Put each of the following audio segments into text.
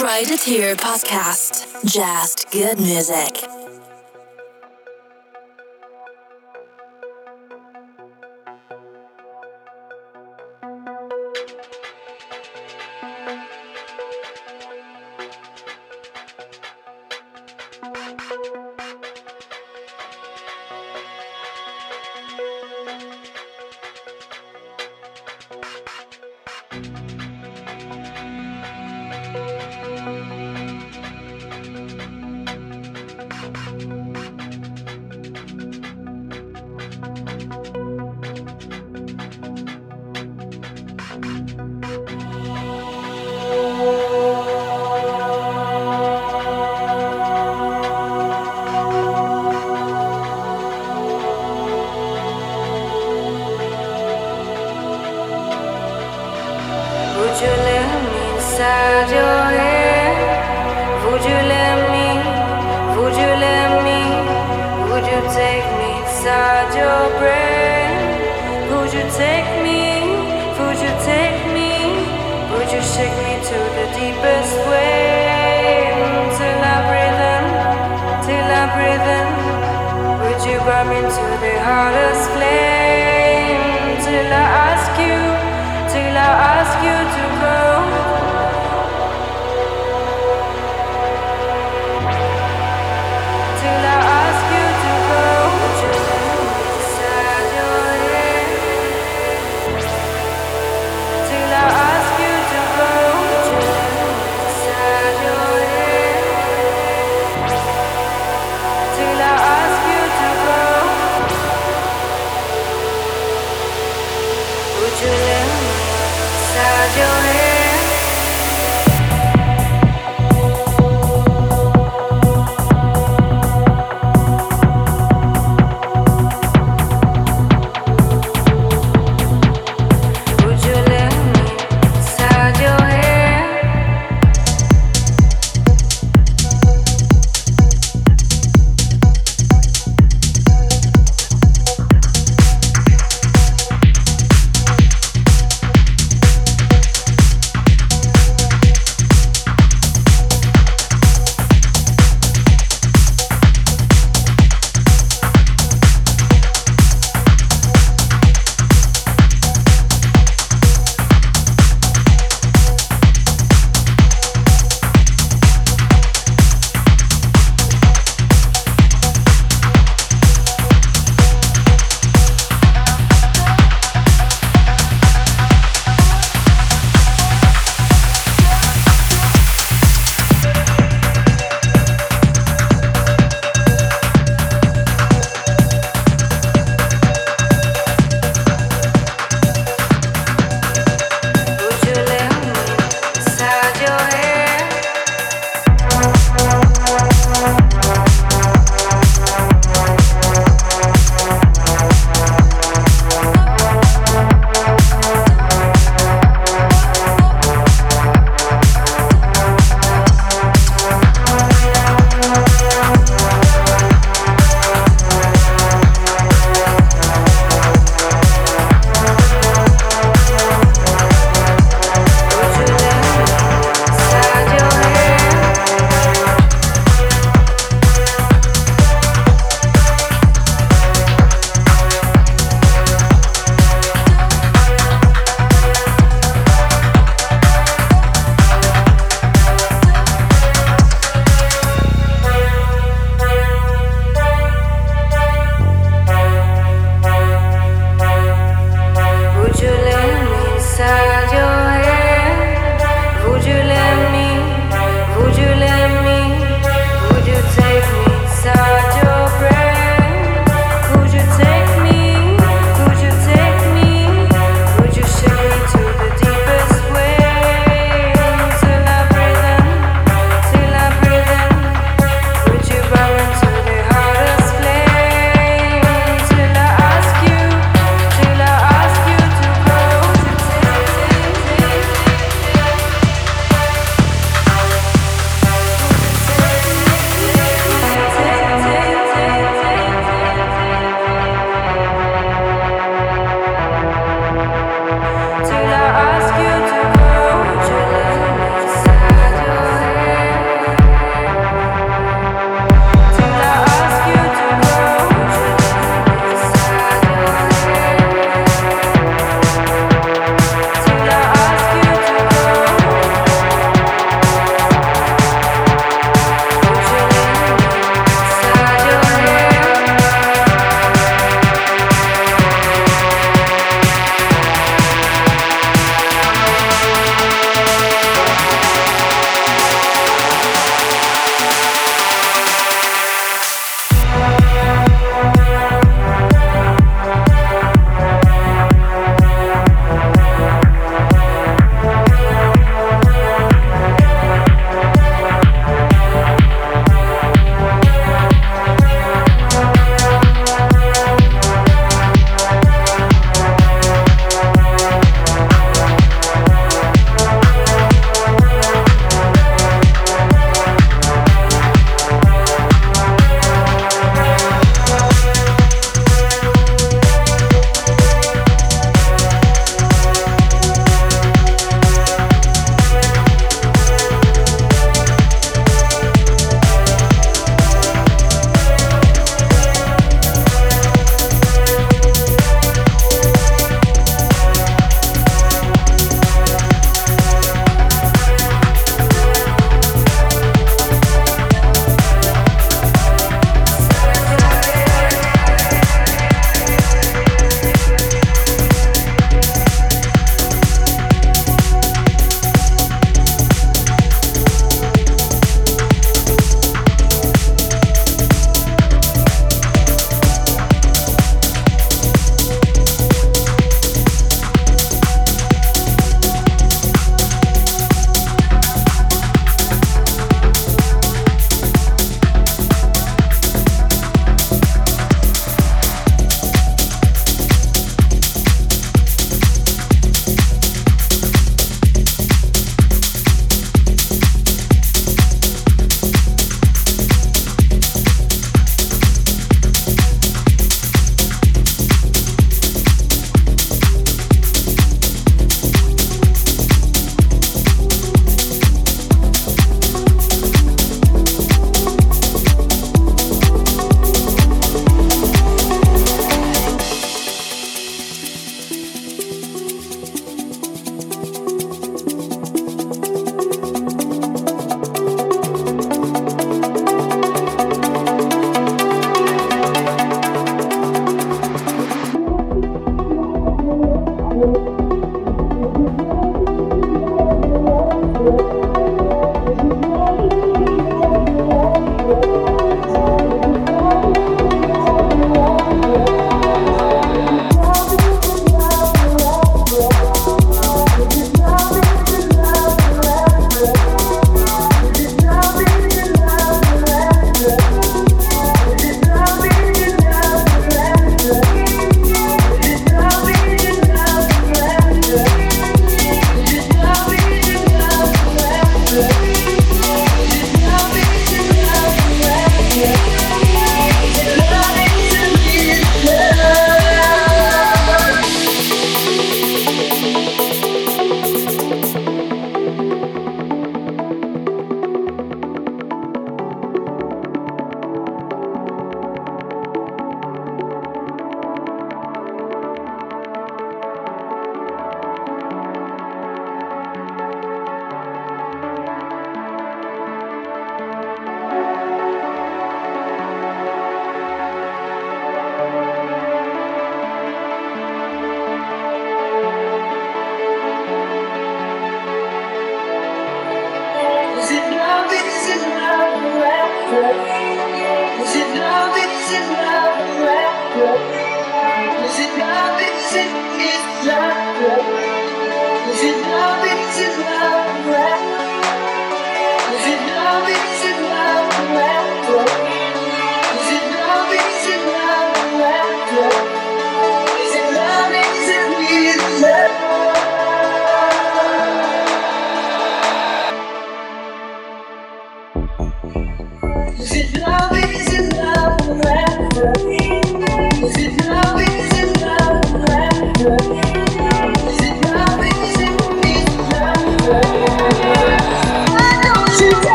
Privateer podcast. Just good music.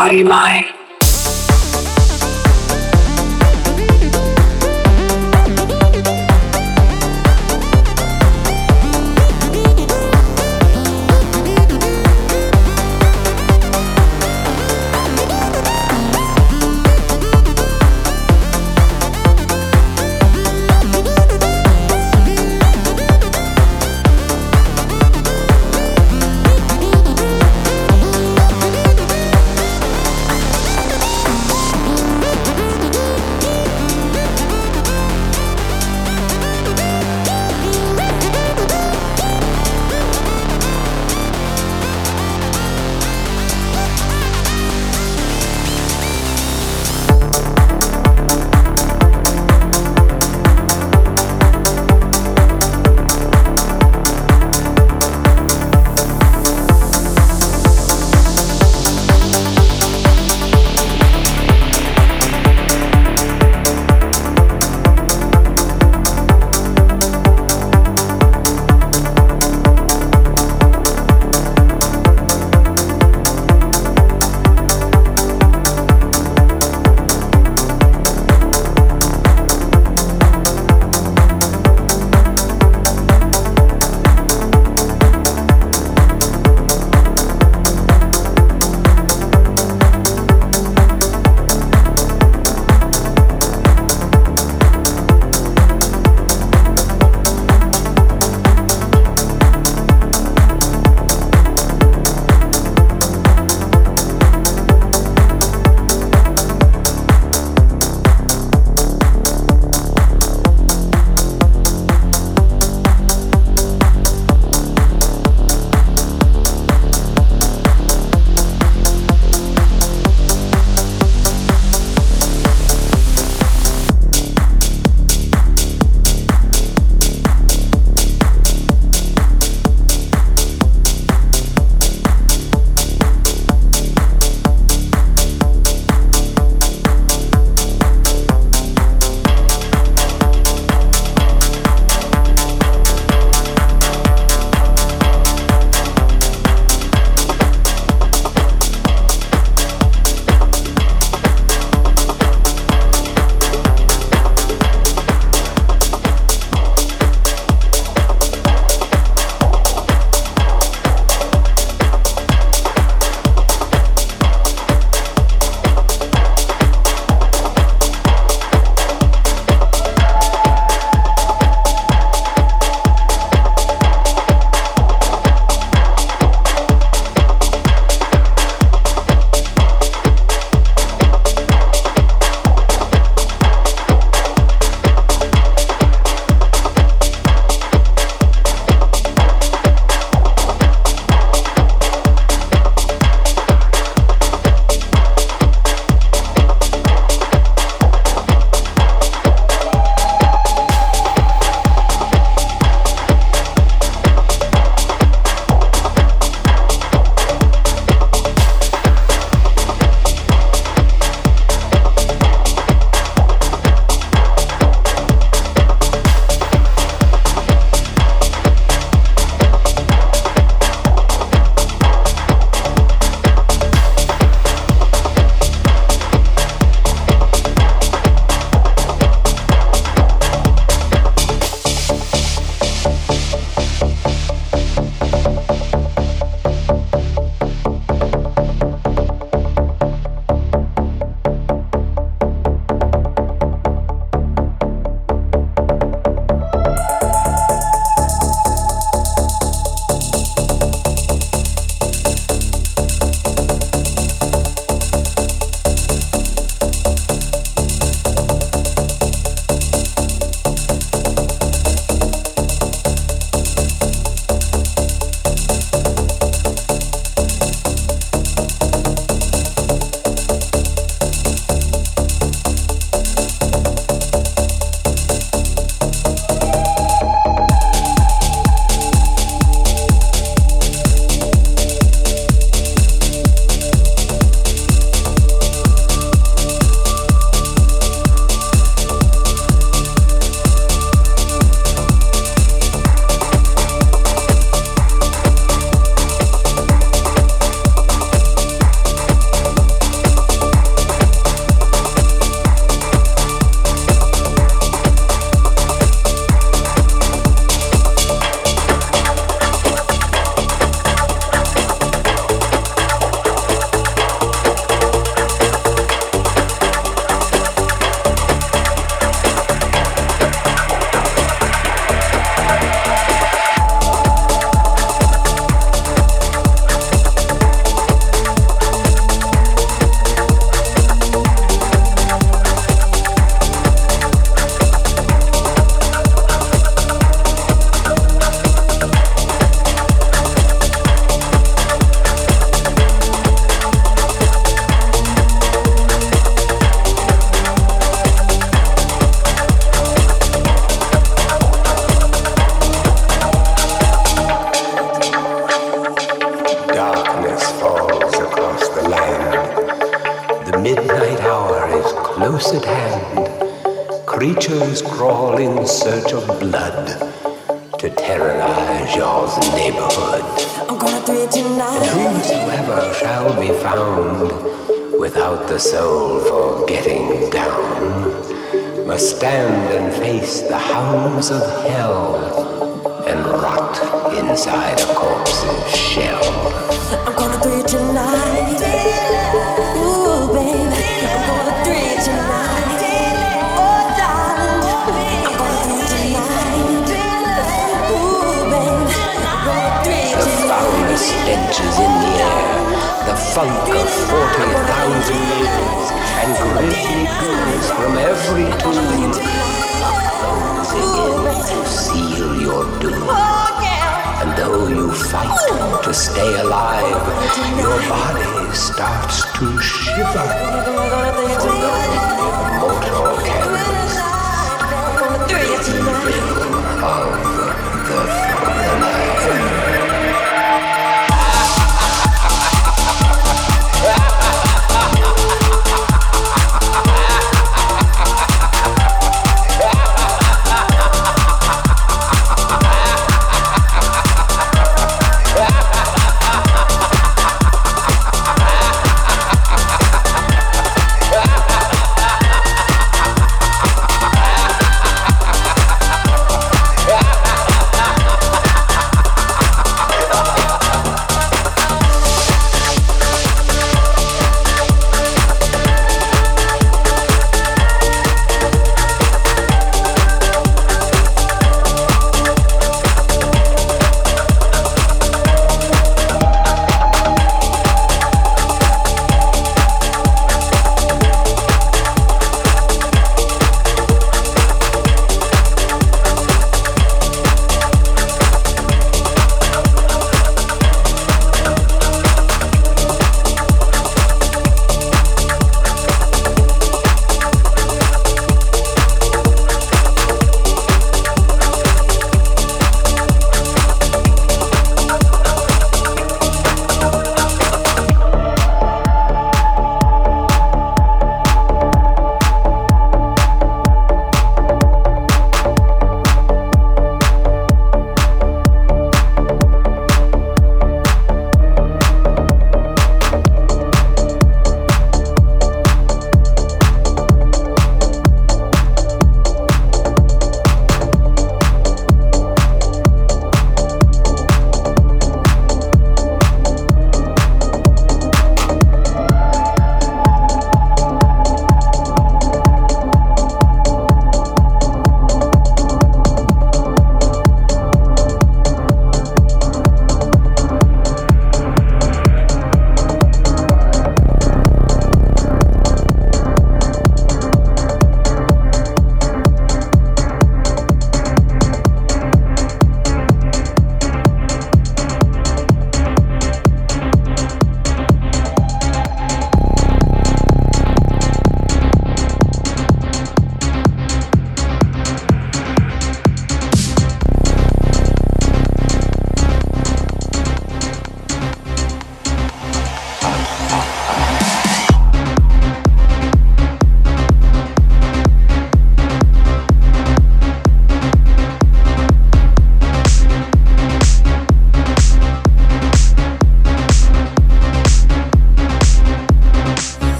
Body mine?